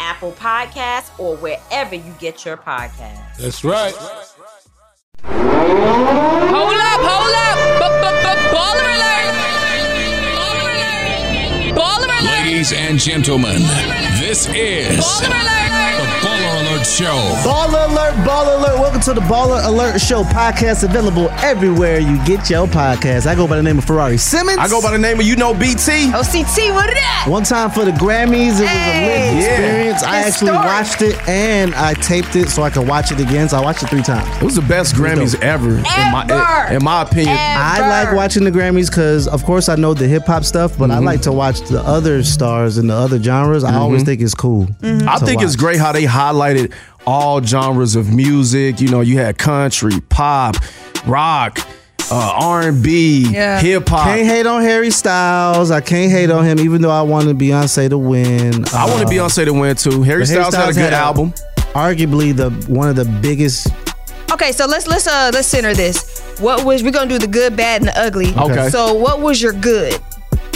Apple Podcasts, or wherever you get your podcasts. That's right. Hold up, hold up. Baller alert. Baller alert. Ladies and gentlemen, this is the Baller Alert Show. Baller Alert, Baller Alert. Welcome to the Baller Alert Show podcast, available everywhere you get your podcast. I go by the name of Ferrari Simmons. I go by the name of You Know BT. OCT, what it up? One time for the Grammys, it was a lit Yeah. experience. I actually Historic. watched it and I taped it so I could watch it again. So I watched it three times. It was the best Grammys ever, in my Ever. in my opinion. I like watching the Grammys because, of course, I know the hip hop stuff, but I Mm-hmm. like to watch the other stars and the other genres. I always think it's cool. I to think it's great how they highlighted all genres of music. You know, you had country, pop, rock, uh, R and B, Yeah. hip hop. Can't hate on Harry Styles. I can't hate on him, even though I wanted Beyonce to win. I want Uh, Beyonce to win too. Harry but Styles, had a good album. Arguably the one of the biggest. Okay, so let's let's uh let's center this. What was we're gonna do the good, bad, and the ugly. Okay. So what was your good?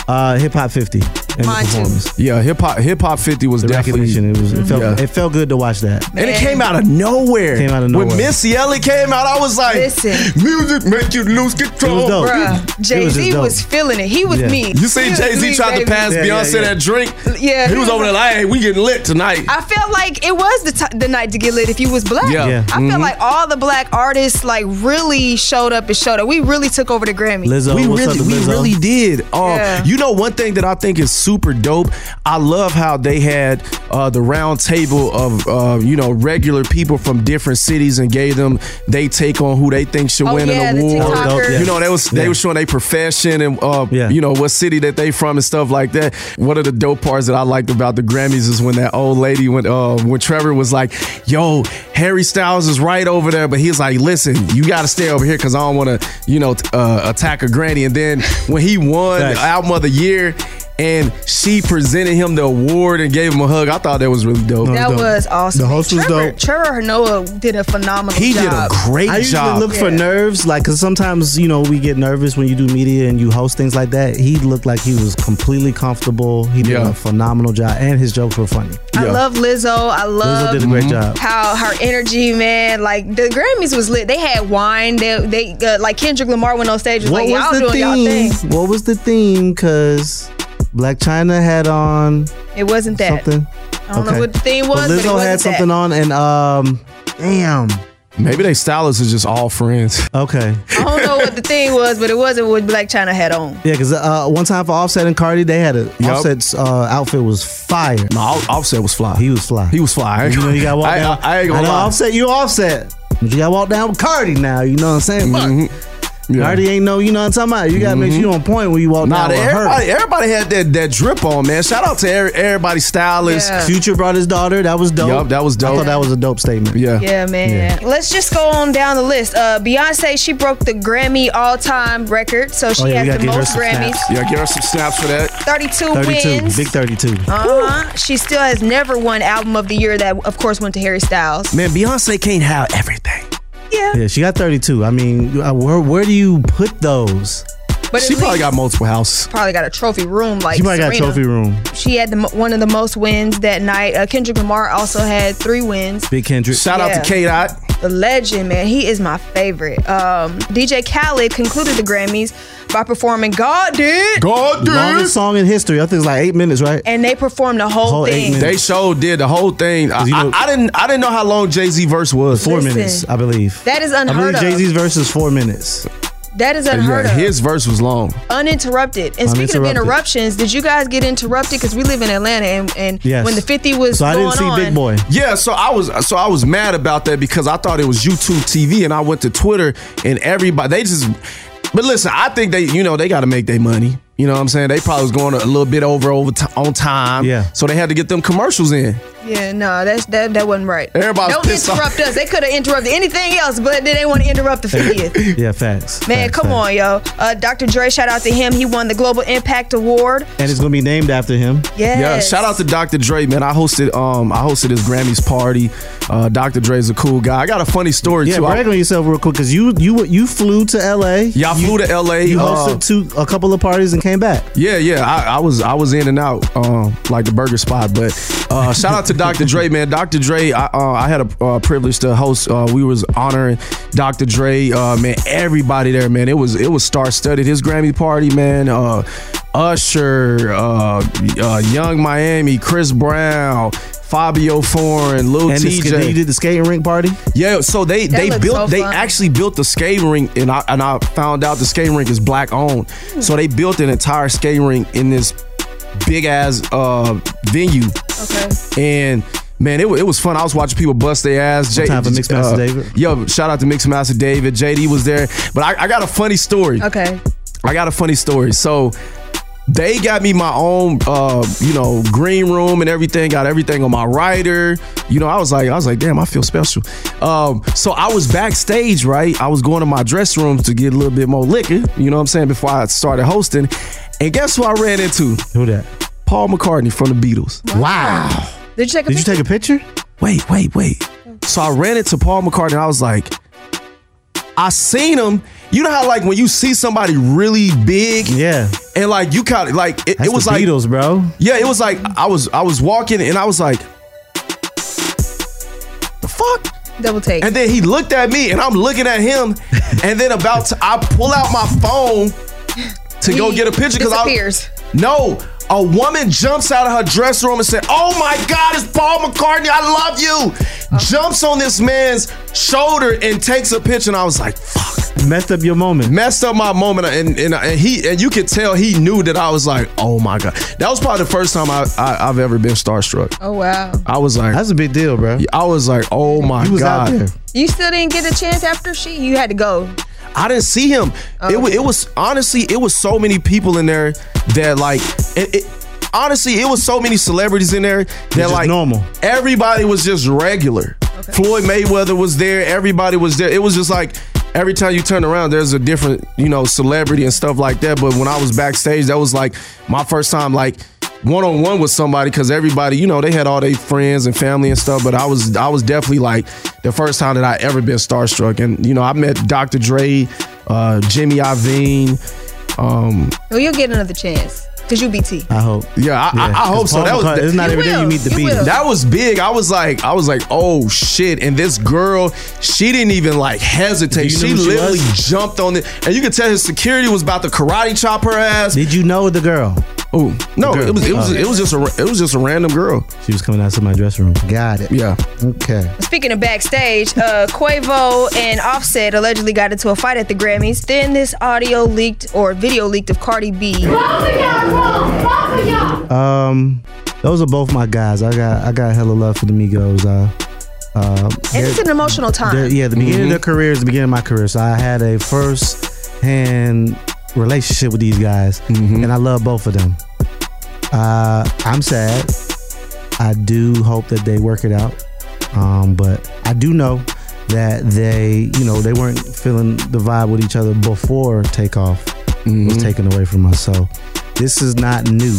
Uh, Hip Hop 50 and Mine the too. performance. Yeah, hip hop hip hop 50 was The definitely recognition. It was. It felt. Yeah. It felt good to watch that. And it came out of nowhere. Came out of nowhere. When. Missy Elliott came out, I was like, Listen. music make you lose control. It was dope. Jay Z dope. was feeling it. He was Yeah. me. You see, Jay Z me, tried to pass Yeah, yeah, Beyonce yeah. that drink? Yeah, He was over there like, hey, we getting lit tonight. I felt like it was the t- the night to get lit if you was black. Yeah. Yeah. I felt like all the black artists like really showed up and showed up. We really took over the Grammy. Lizzo, we really, we really did. Um, Yeah. You know, one thing that I think is super dope. I love how they had uh, the round table of uh, you know regular people from different cities and gave them they take on who they think should Oh, win yeah, an award. That was. You know, they was they Yeah. were showing their profession and uh, Yeah. you know what city that they from and stuff like that. One of the dope parts that I liked about the Grammys is when that old lady went uh, when Trevor was like, "Yo, Harry Styles is right over there," but he's like, "Listen, you got to stay over here because I don't want to, you know, uh, attack a granny." And then when he won the album of the year. And she presented him the award and gave him a hug. I thought that was really dope. that dope. was awesome. The host was Trevor, dope. Trevor Noah did a phenomenal He job. did a great I usually job. look for nerves, like, cause sometimes you know we get nervous when you do media and you host things like that. He looked like he was completely comfortable. He did Yeah. a phenomenal job, and his jokes were funny. I Yeah. love Lizzo. I love Lizzo love did a great job. how her energy, man. Like the Grammys was lit. They had wine. They they uh, like Kendrick Lamar went on stage. Was What like, y'all was the doing y'all theme? thing. What was the theme? Cause Blac Chyna had on It wasn't that. something. I don't know what the theme was, But but, it Lizzo wasn't had something that. on, and um, damn. Maybe they stylists are just all friends. Okay. I don't know what the thing was, but it wasn't what Blac Chyna had on. Yeah, because uh, one time for Offset and Cardi, they had a Offset's uh, outfit was fire. No, Offset was fly. He was fly. He was fly. You know, you gotta walk I, down. I, I ain't gonna know lie. Offset, you Offset. But you gotta walk down with Cardi now. You know what I'm saying? Mm-hmm. Yeah. Cardi ain't no, you know what I'm talking about. You gotta make sure you on point when you walk Nah, down with everybody, her. everybody had that that drip on, man. Shout out to every, everybody stylist. Yeah. Future brought his daughter. That was dope. Yup, that was dope. I dope. thought that was a dope statement. Yeah. Yeah, man. Let's just go on down the list. Uh, Beyonce, she broke the Grammy all-time record, so she Oh, yeah, has the most Grammys. snaps. Yeah, give her some snaps for that. 32, 32, wins. big 32. Uh-huh. She still has never won album of the year. That of course went to Harry Styles. Man, Beyonce can't have everything. Yeah, Yeah, she got 32. I mean, uh, where where do you put those? but She probably got multiple houses. probably got a trophy room like She might got Serena. trophy room. She had the, one of the most wins that night. Uh, Kendrick Lamar also had three wins. Big Kendrick. Shout out to K Dot. The legend, man, he is my favorite. Um, DJ Khaled concluded the Grammys by performing "God Did," God Longest song in history. I think it's like eight minutes, right? and they performed the whole, Whole thing. minutes. They showed did the whole thing. I, you know- I, I didn't I didn't know how long Jay Z verse was. Four Listen. minutes, I believe. That is I unheard believe of. Jay Z's verse is four minutes. That is unheard Yeah, of. his verse was long. uninterrupted. And speaking of interruptions, did you guys get interrupted? Because we live in Atlanta, and, and Yes. when the 50 was So I going didn't see on, Big Boy. Yeah, so I was so I was mad about that because I thought it was YouTube TV and I went to Twitter and everybody they just but listen, I think they you know they got to make their money. You know what I'm saying? They probably was going a little bit over over ti on time. Yeah. So they had to get them commercials in. Yeah, no, that's that that wasn't right. Everybody's Don't pissed off. interrupt us. They could have interrupted anything else, but they didn't want to interrupt the 50th. Yeah, facts. Man, Facts, come facts. on, yo. Uh, Dr. Dre, shout out to him. He won the Global Impact Award. And it's gonna be named after him. Yes. Yeah, shout out to Dr. Dre, man. I hosted um I hosted his Grammys party. Uh, Dr. Dre's a cool guy. I got a funny story Yeah, too. I- brag on yourself real quick, cause you you you flew to LA. yeah, I flew to LA. You uh, hosted two a couple of parties and came back. Yeah, yeah. I, I was I was in and out um, like the burger spot. But uh, shout out to Dr. Dre, man. Dr. Dre, I, uh, I had a uh, privilege to host. Uh, we was honoring Dr. Dre, uh, man. Everybody there, man. It was it was star studded. His Grammy party, man. Uh, Usher, uh, uh, Young Miami, Chris Brown. Fabio Foreign, Lil And the, sk- TJ. you did the skating rink party. Yeah, so they That they built so they actually built the skating rink and I and I found out the skating rink is black owned. So they built an entire skating rink in this big ass uh venue Okay. and Man, it, wa- it was fun. I was watching people bust their ass. Jay, time for Mixmaster uh, David. Yo, shout out to Mixmaster David. JD was there. But I, I got a funny story. Okay. I got a funny story. So they got me my own uh, you know, green room and everything, got everything on my rider. You know, I was like, I was like, damn, I feel special. Um, so I was backstage, right? I was going to my dress room to get a little bit more liquor, you know what I'm saying, before I started hosting. And guess who I ran into? Who that? Paul McCartney from the Beatles. Wow. Did you take a Did you picture? take a picture? Wait, wait, wait. So I ran into Paul McCartney. And I was like, I seen him. You know how like when you see somebody really big, Yeah. And like you kind of like it, it was the like Beatles, bro. Yeah, it was like I was I was walking and I was like, the fuck? Double take. And then he looked at me and I'm looking at him, and then about to I pull out my phone to go get a picture because I disappears. no. A woman jumps out of her dressing room and said, "Oh my God, it's Paul McCartney! I love you!" Uh-huh. Jumps on this man's shoulder and takes a picture, and I was like, "Fuck!" Messed up your moment. Messed up my moment, and and, and he and you could tell he knew that I was like, "Oh my God!" That was probably the first time I, I I've ever been starstruck. Oh wow. I was like, That's a big deal, bro. I was like, "Oh my He was God!" out there. You still didn't get a chance after she? You had to go. I didn't see him. It, wa- it was honestly, it was so many people in there that like it. it honestly, it was so many celebrities in there that just like normal. Everybody was just regular. Floyd Mayweather was there. Everybody was there. It was just like every time you turn around, there's a different you know celebrity and stuff like that. But when I was backstage, that was like my first time like. One on one with somebody because everybody, you know, they had all their friends and family and stuff. But I was, I was definitely like the first time that I ever been starstruck. And you know, I met Dr. Dre, uh, Jimmy Iovine, um, Well, you'll get another chance because you BT. I hope. yeah, I, I, I hope so. That was it's not You every day will. you meet the You Beatles. will. that was big. I was like, I was like, oh shit! And this girl, she didn't even like hesitate. She know who she literally jumped on it, and you could tell his security was about to karate chop her ass. Did you know the girl? Oh no, it was it was Oh. it was just a it was just a random girl. She was coming out to my dressing room. Got it. Yeah, Okay. Speaking of backstage, uh, Quavo and Offset allegedly got into a fight at the Grammys. Then this audio leaked or video leaked of Cardi B. Um, those are both my guys. I got I got hella love for the Migos. Uh, uh, And it's an emotional time. yeah, the beginning Mm-hmm. of their career is the beginning of my career. So I had a first hand relationship with these guys, Mm-hmm. and I love both of them. Uh, I'm sad. I do hope that they work it out, um, but I do know that they, you know, they weren't feeling the vibe with each other before takeoff was taken away from us. So this is not new.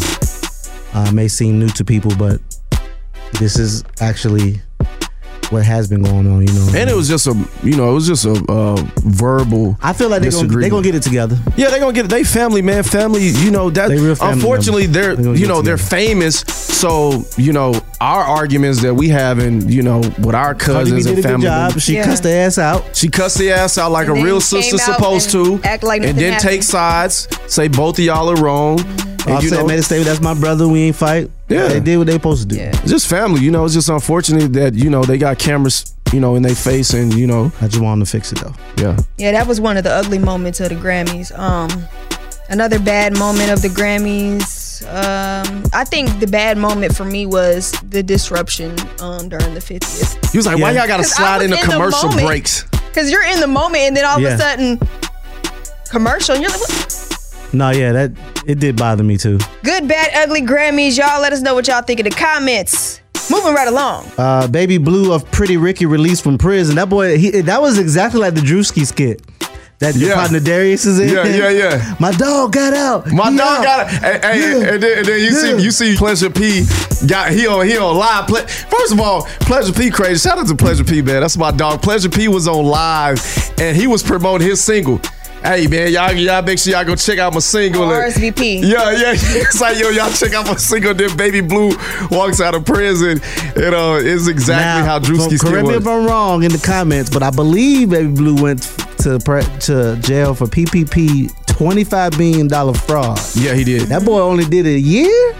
Uh, it may seem new to people, but this is actually what has been going on. You know, And it was just a, you know, it was just a uh, verbal. I feel like they're gonna, they gonna get it together. Yeah, they're gonna get it. They family, man. Family, you know that. They family unfortunately, members. they're They gonna you know they're famous. So you know our arguments that we have, and you know with our cousins and family. job. She Yeah. cussed the ass out. She cussed the ass out like And a real came sister supposed to, act like and nothing then take sides, say both of y'all are wrong. And, Offset you know, made a statement. That's my brother. We ain't fight. Yeah. they did what they supposed to do. Yeah. it's just family. You know, it's just unfortunate that you know they got cameras, you know, in their face, and you know, I just wanted to fix it though. yeah. Yeah, that was one of the ugly moments of the Grammys. Um, another bad moment of the Grammys. Um, I think the bad moment for me was the disruption um, during the 50th. He was like, "Why y'all gotta slide into in the commercial moment. breaks?" Because you're in the moment, and then all Yeah. of a sudden, commercial, and you're like, what? No, yeah, that it did bother me too. Good, bad, ugly Grammys. Y'all let us know what y'all think in the comments. Moving right along. Uh, Baby Blue of Pretty Ricky released from prison. That boy, he, that was exactly like the Drewski skit. That your Yeah. partner Darius is in. Yeah, yeah, yeah. My dog got out. My He dog out. got. Hey, hey, Yeah. and, then, and then you Yeah. see you see Pleasure P got he on he on live. Ple- First of all, Pleasure P crazy. Shout out to Pleasure P, man. That's my dog. Pleasure P was on live and he was promoting his single. Hey man, y'all y'all make sure y'all go check out my single. Or And- RSVP. Yeah, yeah. It's like yo, y'all check out my single. Then Baby Blue walks out of prison. You uh, know, it's exactly how Drewski correct me was. if I'm wrong in the comments, but I believe Baby Blue went to pre- to jail for PPP, twenty five million dollar fraud. Yeah, he did. That boy only did it a year.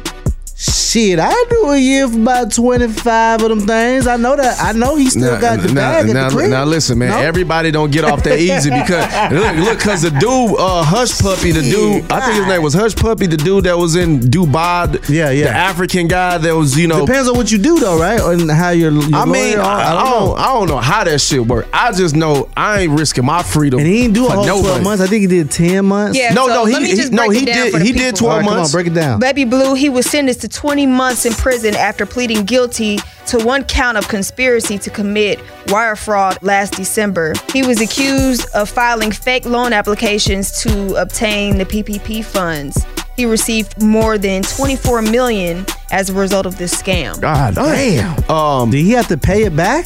Shit, I do a year for about twenty five of them things. I know that. I know he still got the now, bag at now, the crib. now listen, man. No? Everybody don't get off that easy because look, look, cause the dude, uh, Hushpuppi, the dude, I think his name was Hushpuppi, the dude that was in Dubai, the- Yeah, yeah. the African guy that was, you know. Depends on what you do though, right? And how your, your I mean, lawyer- I, I don't, I don't know how that shit work. I just know I ain't risking my freedom. And he didn't do a whole nobody. twelve months. I think he did ten months. Yeah, No, so no, let he, me just he no, break he down did, for the he did people. All twelve right, come on, months. break it down. Baby Blue, he was sentenced to 20 months in prison after pleading guilty to one count of conspiracy to commit wire fraud last December. He was accused of filing fake loan applications to obtain the PPP funds. He received more than 24 million as a result of this scam. God damn. Um, Did he have to pay it back?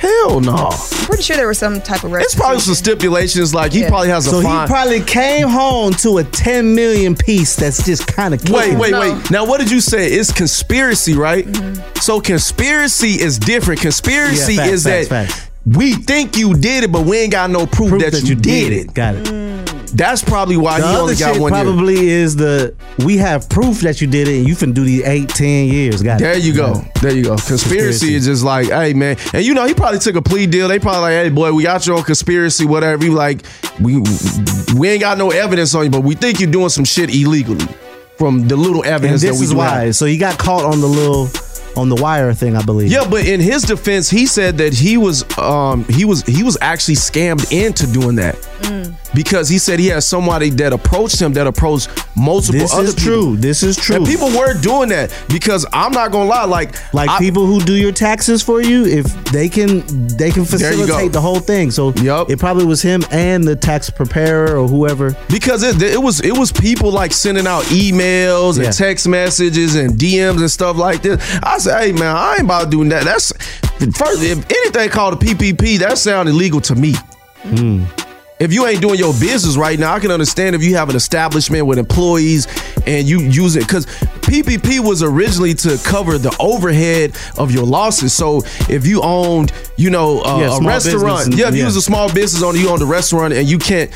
Hell no. I'm pretty sure there was some type of It's probably some stipulations like he Yeah. probably has a So fine. he probably came home to a ten million piece that's just kind of Wait, wait, No. wait. Now, what did you say? It's conspiracy, right? Mm-hmm. So, conspiracy is different. Conspiracy Yeah, facts, is facts, that facts. we think you did it, but we ain't got no proof, Proof that, you, did it. Got it. Mm. That's probably why The he only got one year. probably is the we have proof that you did it and you can do these eight, ten years. Got There it. you go. There you go. Conspiracy, Conspiracy. is just like, hey man, and you know he probably took a plea deal. They probably like, hey boy, we got you on conspiracy, whatever. You like, we we ain't got no evidence on you, but we think you're doing some shit illegally from the little And evidence that this we is why. have. So he got caught on the little on the wire thing, I believe. Yeah, but in his defense, he said that he was um he was he was actually scammed into doing that Mm. because he said he had somebody that approached him that approached multiple This other is people. true. This is true. And people were doing that because I'm not gonna lie, like like I- people who do your taxes for you, if they can they can There you go. facilitate the whole thing. So Yup. it probably was him and the tax preparer or whoever. because it, it was it was people like sending out emails and Yeah. text messages and DMs and stuff like this. I said, hey man, I ain't about doing that. That's first if anything called a PPP, that sound illegal to me. Hmm. If you ain't doing your business right now, I can understand if you have an establishment with employees and you use it because PPP was originally to cover the overhead of your losses. So if you owned, you know, uh, Yeah, a restaurant, and- yeah, if you yeah. was a small business owner, you owned a restaurant and you can't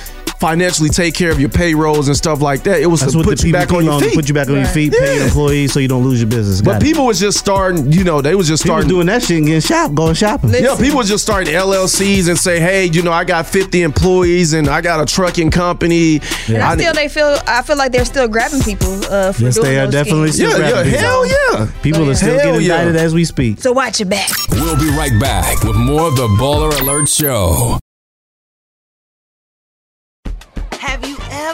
financially take care of your payrolls and stuff like that. It was That's to put you back on your loan, feet. Put you back on your feet, pay your employees so you don't lose your business. But it. people was just starting, you know, they was just people starting doing that shit and getting shop, going shopping. Listen. Yeah, people was just starting LLCs and say, "Hey, you know, I got 50 employees and I got a trucking company." And I I- still they feel I feel like they're still grabbing people uh, for Yes, doing they are definitely schemes. still yeah, yeah, grabbing people. hell yeah. People are still Hell getting yeah. as we speak. So watch your back. We'll be right back with more of the Baller Alert Show.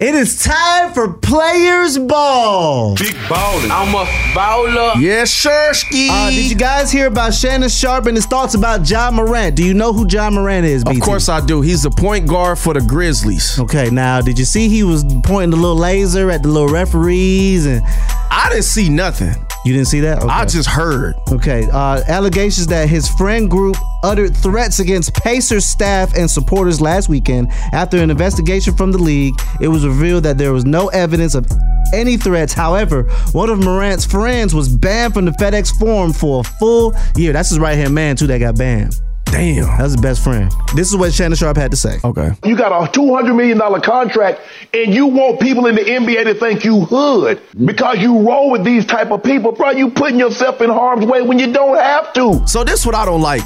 It is time for Players Ball. Big ballin'. I'm a baller. Yes, sir, ski. Uh, did you guys hear about Shannon Sharpe and his thoughts about Ja Morant? Do you know who Ja Morant is? Of course I do. He's the point guard for the Grizzlies. Okay, now did you see he was pointing the little laser at the little referees and I didn't see nothing. You didn't see that? Okay. I just heard. Okay, uh, allegations that his friend group uttered threats against Pacers staff and supporters last weekend. After an investigation from the league, it was revealed that there was no evidence of any threats. However, one of Morant's friends was banned from the FedEx Forum for a full year. That's his right hand man too that got banned. Damn. That's his best friend. This is what Shannon Sharpe had to say. Okay. You got a $200 million contract and you want people in the NBA to think you hood because you roll with these type of people. Bro, you putting yourself in harm's way when you don't have to. So this what I don't like.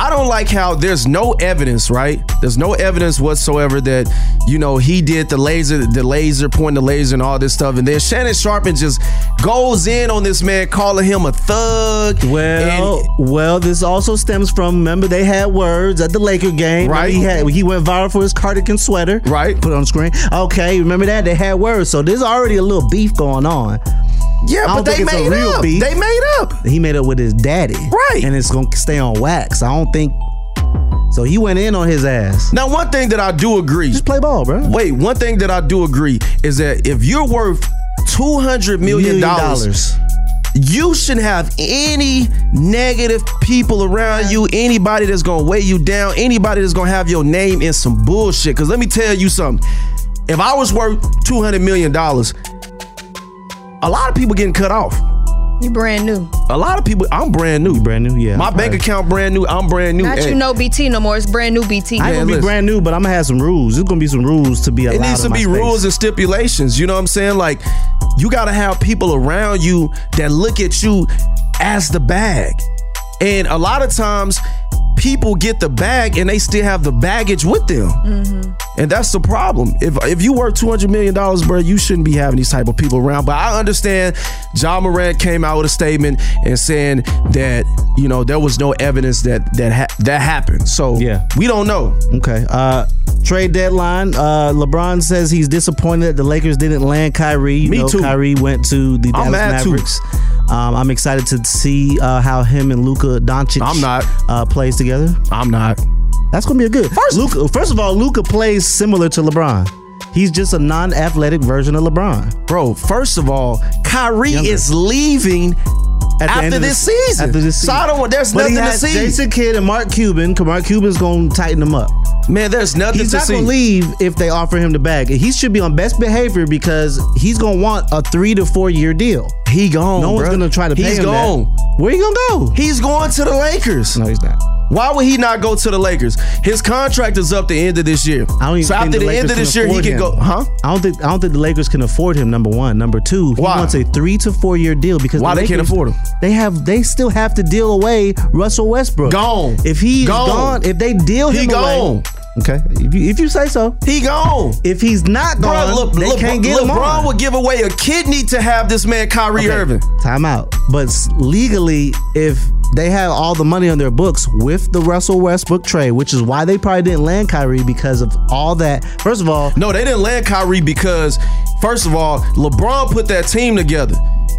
I don't like how there's no evidence, right? There's no evidence whatsoever that you know he did the laser, the laser, point, the laser, and all this stuff. And then Shannon Sharpen just goes in on this man, calling him a thug. Well, well, this also stems from remember they had words at the Laker game. Right. Remember He had he went viral for his cardigan sweater. Right. Put it on the screen. Okay, remember that? They had words. So there's already a little beef going on. Yeah, but they made up. beef. They made up. He made up with his daddy. Right. And it's gonna stay on wax. I don't think so he went in on his ass. Now, one thing that I do agree. Just play ball, bro. Wait, one thing that I do agree is that if you're worth two hundred million dollars, you shouldn't have any negative people around you, anybody that's gonna weigh you down, anybody that's gonna have your name in some bullshit. Cause let me tell you something. If I was worth two hundred million dollars, a lot of people getting cut off. You brand new. A lot of people. I'm brand new. brand new, yeah. My bank account brand new. I'm brand new. Not Hey, you know BT no more. It's brand new BT. I ain't gonna be listen. brand new, but I'm gonna have some rules. There's gonna be some rules to be allowed. It needs to in my be space. rules and stipulations. You know what I'm saying? Like, you got to have people around you that look at you as the bag. And a lot of times, people get the bag and they still have the baggage with them. And that's the problem. If if you work two hundred million dollars, bro, you shouldn't be having these type of people around. But I understand. Ja Morant came out with a statement and saying that you know there was no evidence that that ha- that happened. So Yeah. we don't know. Okay. Uh, trade deadline. Uh, LeBron says he's disappointed that the Lakers didn't land Kyrie. You Me know, too. Kyrie went to the I'm Dallas. Mavericks. Um, I'm excited to see uh, how him and Luka Doncic. I'm not. uh, plays together. I'm not. That's gonna be a good. First, Luka, first of all, Luka plays similar to LeBron. He's just a non-athletic version of LeBron. Bro, first of all, Kyrie Younger. is leaving after this the- season. After this So I don't there's But he nothing to has see. Jason Kidd and Mark Cuban. 'cause Mark Cuban's gonna tighten him up. Man, there's nothing He's to not see. He's gonna leave if they offer him the bag. He should be on best behavior because he's gonna want a three to four year deal. He gone. No one's gonna try to pay He's him. He's gone. Where you gonna go? He's going to the Lakers. No, he's not. Why would he not go to the Lakers? His contract is up the end of this year. I don't even so after the, Lakers end of this year, he can him. go. Huh? I don't think I don't think the Lakers can afford him. Number one, number two, he Why? wants a three to four year deal because Why the they can't afford him? They have they still have to deal away Russell Westbrook. Gone. If he's Gone. gone, if they deal He him away, gone. okay. If you if you say so, He gone. if he's not Bro, gone, look, they look, can't get him LeBron on. would give away a kidney to have this man Kyrie Okay, Irving. Time out. But legally, if they have all the money on their books with the Russell Westbrook trade, which is why they probably didn't land Kyrie because of all that. First of all, No, they didn't land Kyrie because, first of all, LeBron put that team together.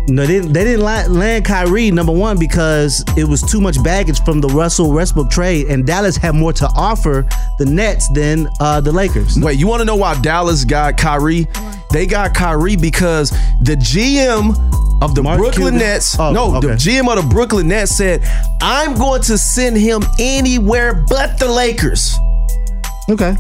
no, they didn't, they didn't land Kyrie number one because it was too much baggage from the Russell Westbrook trade, and Dallas had more to offer the Nets than uh, the Lakers. Wait, you want to know why Dallas got Kyrie? They got Kyrie because the GM of the Mark Brooklyn Cuban? Nets, Oh, no, the. GM of the Brooklyn Nets said, "I'm going to send him anywhere but the Lakers." Okay.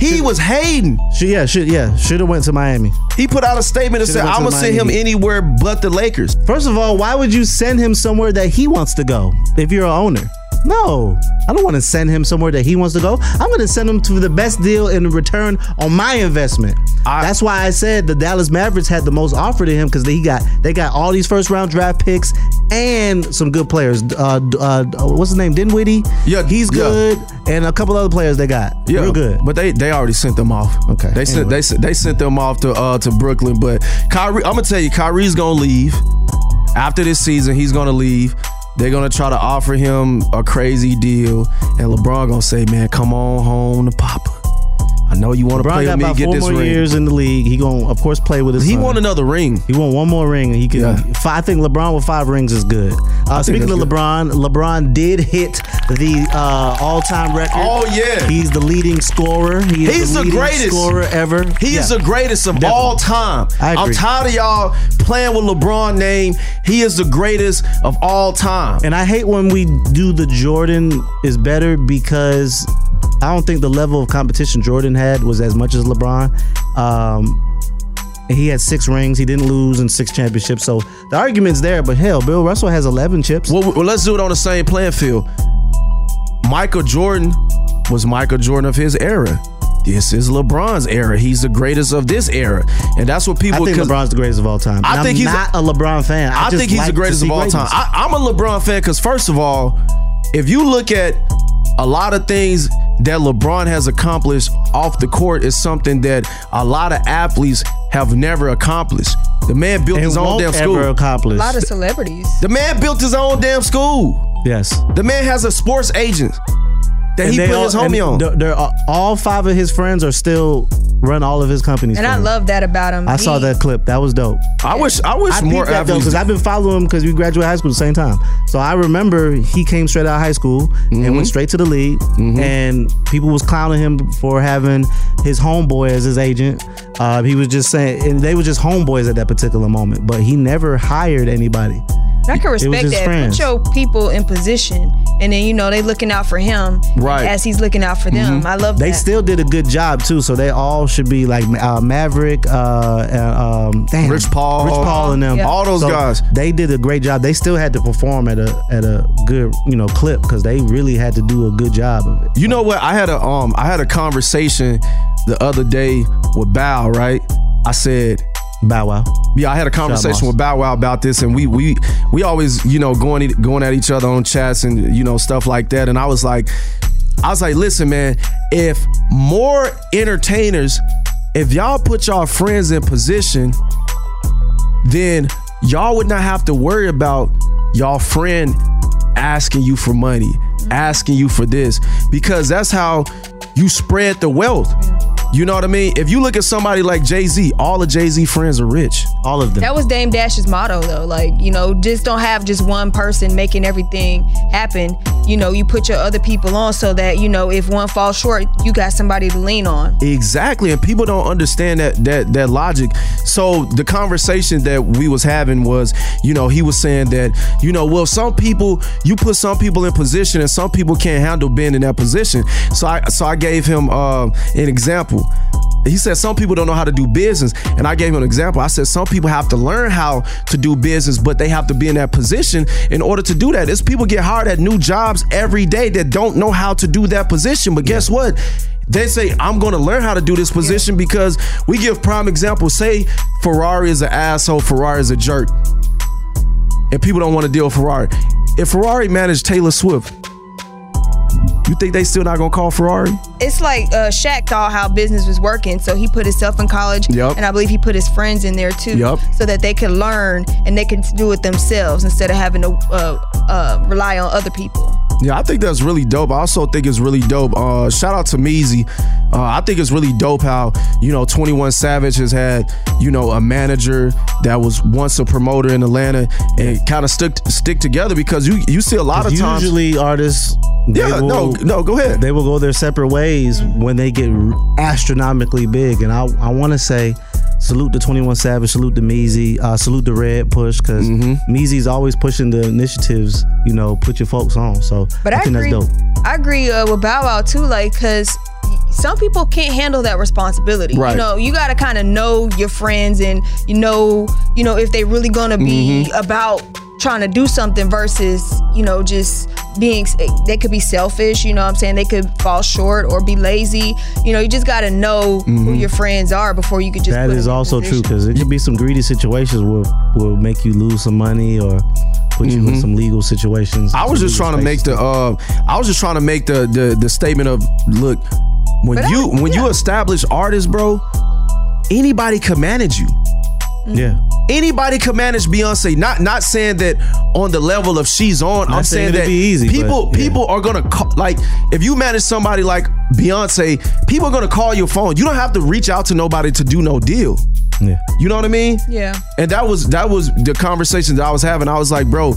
He was hating. Should, yeah, should yeah, should have went to Miami. He put out a statement and Should've said, "I'm gonna send him Miami. anywhere but the Lakers." First of all, why would you send him somewhere that he wants to go if you're an owner? No, I don't want to send him somewhere that he wants to go. I'm going to send him to the best deal in return on my investment. That's why I said the Dallas Mavericks had the most offer to him because they got they got all these first round draft picks and some good players. Uh, uh, what's his name? Dinwiddie. Yeah, he's yeah. good, and a couple other players they got. Yeah, real good. But they they already sent them off. Okay, They sent they sent they sent them off to uh to Brooklyn. But Kyrie, I'm gonna tell you, Kyrie's gonna leave after this season. He's gonna leave. They're gonna try to offer him a crazy deal, and LeBron gonna say, "Man, come on home to Papa. I know you want to play got with me, about get four this more ring." years in the league. He gonna, of course, play with his. He son. want another ring. He want one more ring, he can. Yeah. fi- I think LeBron with five rings is good. Uh, speaking of good. LeBron, LeBron did hit the uh, all-time record. Oh, yeah. he's the leading scorer. He is He's the leading greatest. scorer ever. He is the greatest of Definitely. all time. I I'm tired of y'all playing with LeBron name. He is the greatest of all time. And I hate when we do the Jordan is better because I don't think the level of competition Jordan had was as much as LeBron. Um, he had six rings. He didn't lose in six championships. So the argument's there. But hell, Bill Russell has 11 chips. Well, well, let's do it on the same playing field. Michael Jordan was Michael Jordan of his era. This is LeBron's era. He's the greatest of this era, and that's what I people. think 'cause LeBron's the greatest of all time. I And think I'm he's- not a LeBron fan. I, I, think he's like the greatest of all time. I, I'm a LeBron fan because first of all, if you look at a lot of things that LeBron has accomplished off the court, is something that a lot of athletes have never accomplished. The man built And his own won't damn ever school. A lot of celebrities. The man built his own damn school. yes. The man has a sports agent that And he put all- his homie on. they're- they're all- all five of his friends are still run all of his companies. And I him. love that about him. I saw that clip. That was dope. I wish I wish I more that though because I've been following him because we graduated high school at the same time. So I remember he came straight out of high school Mm-hmm. and went straight to the league, and people was clowning him for having his homeboy as his agent. Uh, he was just saying, and they were just homeboys at that particular moment. But he never hired anybody. I can respect that. friends. Put your people in position, and then you know they looking out for him, Right. As he's looking out for them. I love that. They that. still did a good job too, so they all should be like uh, Maverick, uh, uh, um, damn, Rich Paul. Rich Paul, and them. Yeah. All those So guys. They did a great job. They still had to perform at a at a good you know clip because they really had to do a good job of it. You know what? I had a um I had a conversation the other day with Bow, right? I said Bow Wow. Yeah, I had a conversation with Bow Wow about this, and we we we always you know going going at each other on chats and you know stuff like that. And I was like, I was like, listen, man, if more entertainers, if y'all put y'all friends in position, then y'all would not have to worry about y'all friend asking you for money, asking you for this, because that's how you spread the wealth. You know what I mean? If you look at somebody like Jay Z, all of Jay Z friends are rich. All of them. That was Dame Dash's motto, though. Like, you know, just don't have just one person making everything happen. You know, you put your other people on so that, you know, if one falls short, you got somebody to lean on. Exactly, and people don't understand that that that logic. So the conversation that we was having was, you know, he was saying that, you know, well, some people you put some people in position, and some people can't handle being in that position. So I so I gave him uh, an example. He said some people don't know how to do business, and I gave him an example. I said some people have to learn how to do business, but they have to be in that position in order to do that. It's people get hired at new jobs every day that don't know how to do that position. But guess what? They say I'm going to learn how to do this position because we give prime examples. Say Ferrari is an asshole, Ferrari is a jerk, and people don't want to deal with Ferrari. If Ferrari managed Taylor Swift, you think they still not gonna call Ferrari? It's like uh, Shaq thought how business was working, so he put himself in college, Yup. and I believe he put his friends in there too, Yup. so that they could learn and they could do it themselves instead of having to uh, uh, rely on other people. Yeah, I think that's really dope. I also think it's really dope. Uh, shout out to Meezy. Uh, I think it's really dope how you know Twenty One Savage has had you know a manager that was once a promoter in Atlanta and kind of stick stick together because you you see a lot of times. Usually artists. Yeah, no, no, go ahead. They will go their separate ways when they get astronomically big, and I I want to say. Salute to 21 Savage, salute to Meezy, uh, salute to Red Push, because Mm-hmm. Meezy's always pushing the initiatives, you know, put your folks on. So But I, I, think agree. that's dope. I agree uh, with Bow Wow too, like because some people can't handle that responsibility. Right. You know, you got to kind of know your friends and you know, you know, if they really gonna be Mm-hmm. about trying to do something versus you know just being they could be selfish you know what i'm saying they could fall short or be lazy you know you just got to know who Mhm. your friends are before you could just That put is them in also true because it could be some greedy situations will will make you lose some money or put you in some legal situations. Mm-hmm. I was just trying to make the uh, I was just trying to make the the the statement of look when But I- you when you establish artists, bro, anybody can manage you. Mm-hmm. Yeah. Anybody can manage Beyonce. Not not saying that on the level of she's on. Not I'm saying that be easy, people but, yeah. people are gonna call, like if you manage somebody like Beyonce, people are gonna call your phone. You don't have to reach out to nobody to do no deal. Yeah. You know what I mean? Yeah. And that was that was the conversation that I was having. I was like, bro,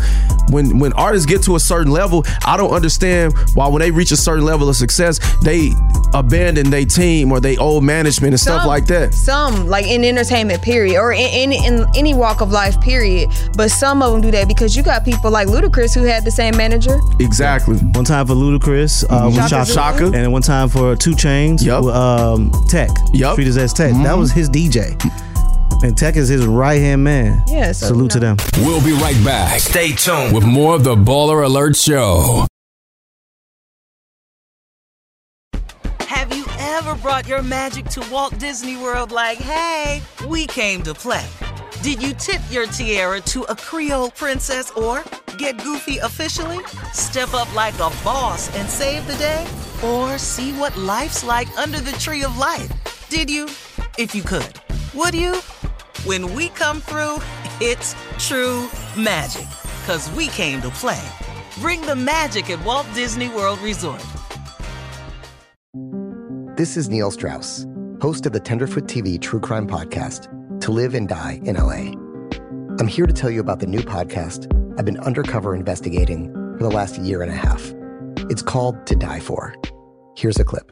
when when artists get to a certain level, I don't understand why when they reach a certain level of success, they abandon their team or they old management and stuff like that. Some like in entertainment, period, or in, in in any walk of life, period. But some of them do that because you got people like Ludacris who had the same manager. Exactly. One time for Ludacris, uh, with Shaka Shaka, and one time for 2 Chainz, Yup. with, um, Tech, Yup. Street is as Tech. That was his DJ, and Tech is his right hand man. Yeah, so, Salute to them. We'll be right back. Stay tuned with more of the Baller Alert Show. Have you ever brought your magic to Walt Disney World like, hey, we came to play? Did you tip your tiara to a Creole princess or get goofy officially? Step up like a boss and save the day? Or see what life's like under the tree of life? Did you? If you could. Would you? When we come through, it's true magic. Cause we came to play. Bring the magic at Walt Disney World Resort. This is Neil Strauss, host of the Tenderfoot TV True Crime Podcast, To Live and Die in LA. I'm here to tell you about the new podcast I've been undercover investigating for the last year and a half. It's called To Die For. Here's a clip.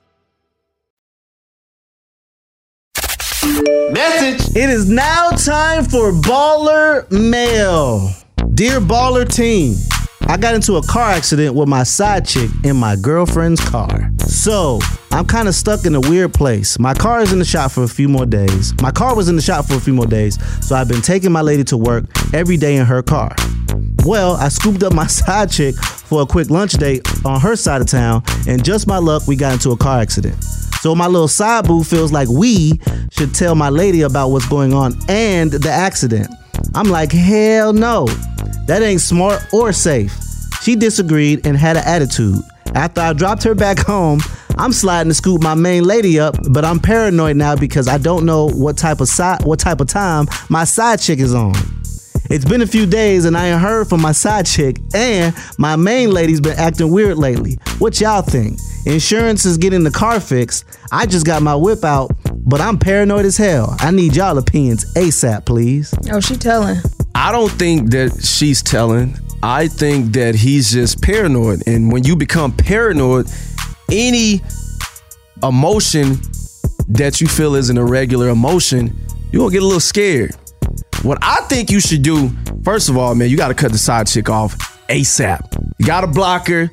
Message. It is now time for Baller Mail. Dear Baller Team, I got into a car accident with my side chick in my girlfriend's car. So, I'm kind of stuck in a weird place. My car is in the shop for a few more days. My car was in the shop for a few more days, so I've been taking my lady to work every day in her car. Well, I scooped up my side chick for a quick lunch date on her side of town, and just my luck, we got into a car accident. So my little side boo feels like we should tell my lady about what's going on and the accident. I'm like, hell no. That ain't smart or safe. She disagreed and had an attitude. After I dropped her back home, I'm sliding to scoop my main lady up, but I'm paranoid now because I don't know what type of what type of time my side chick is on. It's been a few days and I ain't heard from my side chick, and my main lady's been acting weird lately. What y'all think? Insurance is getting the car fixed. I just got my whip out, but I'm paranoid as hell. I need y'all opinions ASAP, please. Oh, she telling. I don't think that she's telling. I think that he's just paranoid. And when you become paranoid, any emotion that you feel is an irregular emotion, you're gonna get a little scared. What I think you should do, first of all, man, you gotta cut the side chick off ASAP. You gotta block her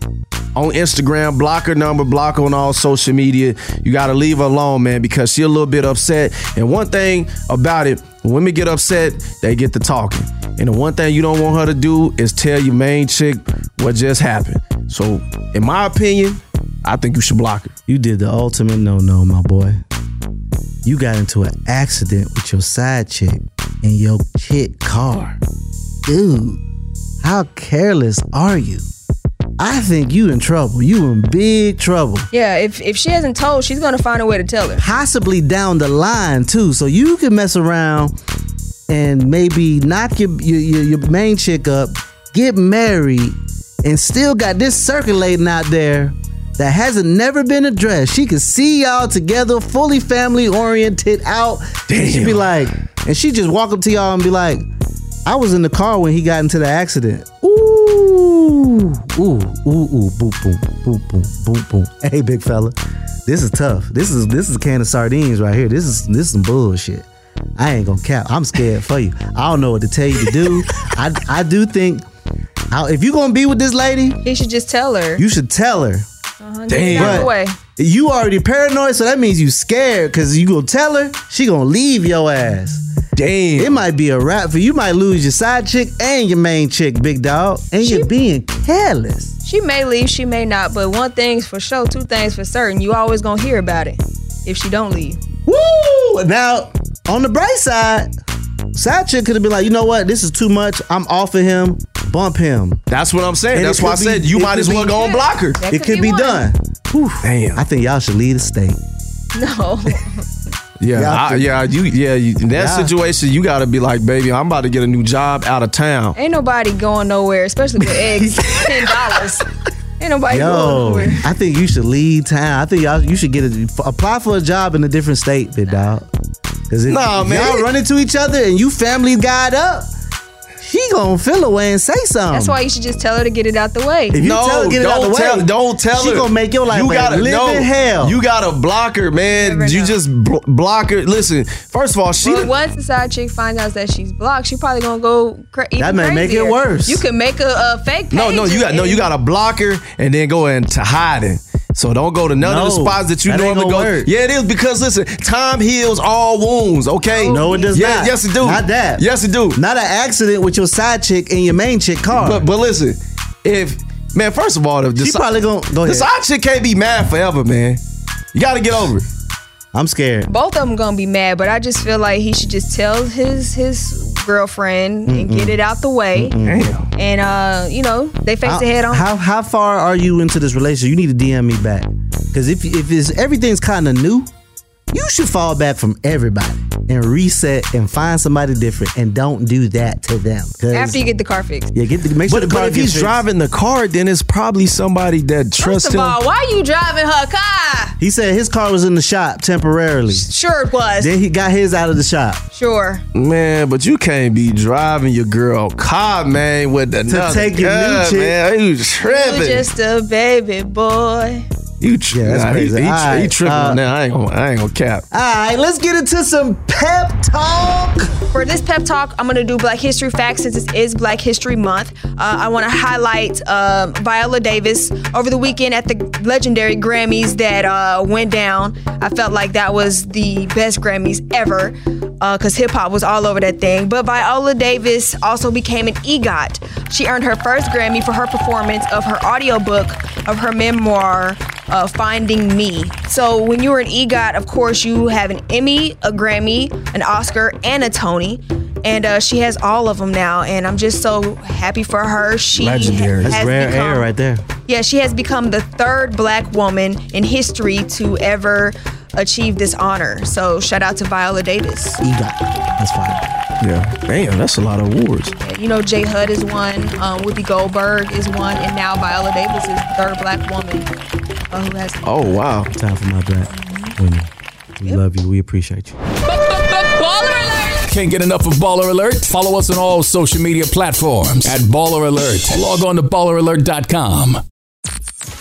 on Instagram, block her number, block her on all social media. You gotta leave her alone, man, because she a little bit upset. And one thing about it, when women get upset, they get to talking. And the one thing you don't want her to do is tell your main chick what just happened. So, in my opinion, I think you should block her. You did the ultimate no no, my boy. You got into an accident with your side chick in your chick car. Dude, how careless are you? I think you in trouble. You in big trouble. Yeah, if if she hasn't told, she's gonna find a way to tell her. Possibly down the line too. So you can mess around and maybe knock your your, your, your main chick up, get married, and still got this circulating out there that hasn't never been addressed. She can see y'all together, fully family oriented out. And She'd be like, and she just walk up to y'all and be like, I was in the car when he got into the accident. Ooh, ooh, ooh, ooh, boom, boom, boom, boom, boom, boom. Hey, big fella, this is tough. This is this is a can of sardines right here. This is this is some bullshit. I ain't gonna cap. I'm scared for you. I don't know what to tell you to do. I I do think I, if you gonna be with this lady, He should just tell her. you should tell her. Uh-huh, get it out way. You already paranoid, so that means you scared because you gonna tell her, she gonna leave your ass. Damn. It might be a wrap for you. Might lose your side chick and your main chick, big dog. And you're being careless. She may leave, she may not, but one thing's for sure, two things for certain. You always gonna hear about it if she don't leave. Woo! Now, on the bright side, side chick could have been like, you know what? This is too much. I'm off of him. Bump him. That's what I'm saying. And That's it why I said you might as well be- go and block her. It could could be be, done. Whew. Damn. I think y'all should leave the state. No. Yeah, Yeah, I I, yeah, you, yeah. You, in that Yeah. situation, you got to be like, baby, I'm about to get a new job out of town. Ain't nobody going nowhere, especially with eggs. Ten dollars. Ain't nobody going nowhere. I think you should leave town. I think y'all you should get a apply for a job in a different state, big dog. Because if, Nah, man. y'all run into each other and you family guide up, She gonna feel away and say something. That's why you should just tell her to get it out the way. If you no, tell her get it out don't the way, tell, don't tell she her. She gonna make your life you gotta living no, hell. You gotta block her, man. You just bl- block her. Listen, first of all, she But once the side chick finds out that she's blocked, she probably gonna go cra- even That may make it worse. You can make a, a fake. no, no, you got no, you gotta block her and then go into hiding. So don't go to none of the spots that you that ain't normally go. gonna work. Yeah, it is because listen, time heals all wounds. Okay, No, it does Yeah, not. Yes, it do. Not that. Yes, it do. Not an accident with your side chick and your main chick car. But but listen, if man, first of all, the, the She si- probably gonna- go The ahead. side chick can't be mad forever, man. You got to get over it. I'm scared. Both of them gonna be mad, but I just feel like he should just tell his his girlfriend and get it out the way. Mm-mm. And uh, you know, they face how, it head on. How how far are you into this relationship? You need to DM me back because if if it's everything's kind of new, you should fall back from everybody and reset and find somebody different and don't do that to them. 'Cause- After you get the car fixed. yeah, get the, make sure But, the car but if gets he's fixed. driving the car, then it's probably somebody that trusts First trusts of him. all, why are you driving her car? He said his car was in the shop temporarily. Sure it was. Then he got his out of the shop. Sure. Man, but you can't be driving your girl car, man, with another take your new girl, chick. Man, you tripping? You tripping. just a baby boy. You tri- Yeah, that's nah, he- crazy. He, he, All right, tripping uh, on that. I ain't gonna, I ain't gonna cap. All right, let's get into some pep talk. For this pep talk, I'm gonna do Black History Facts since this is Black History Month. Uh, I want to highlight um, Viola Davis over the weekend at the legendary Grammys that uh, went down. I felt like that was the best Grammys ever because hip hop was all over that thing. But Viola Davis also became an EGOT. She earned her first Grammy for her performance of her audiobook of her memoir, uh, Finding Me. So when you're an EGOT, of course, you have an Emmy, a Grammy, an Oscar, and a Tony. And uh, she has all of them now, and I'm just so happy for her. She Legendary. has That's rare become- air right there. yeah, she has become the third black woman in history to ever achieve this honor. So shout out to Viola Davis. EGOT. That's fine. Yeah, damn, that's a lot of awards. You know, J Hud is one, um, Whoopi Goldberg is one, and now Viola Davis is the third black woman uh, who has. Oh wow. Time for my black women. We love you. We appreciate you. Can't get enough of Baller Alert? Follow us on all social media platforms at Baller Alert. Log on to balleralert.com.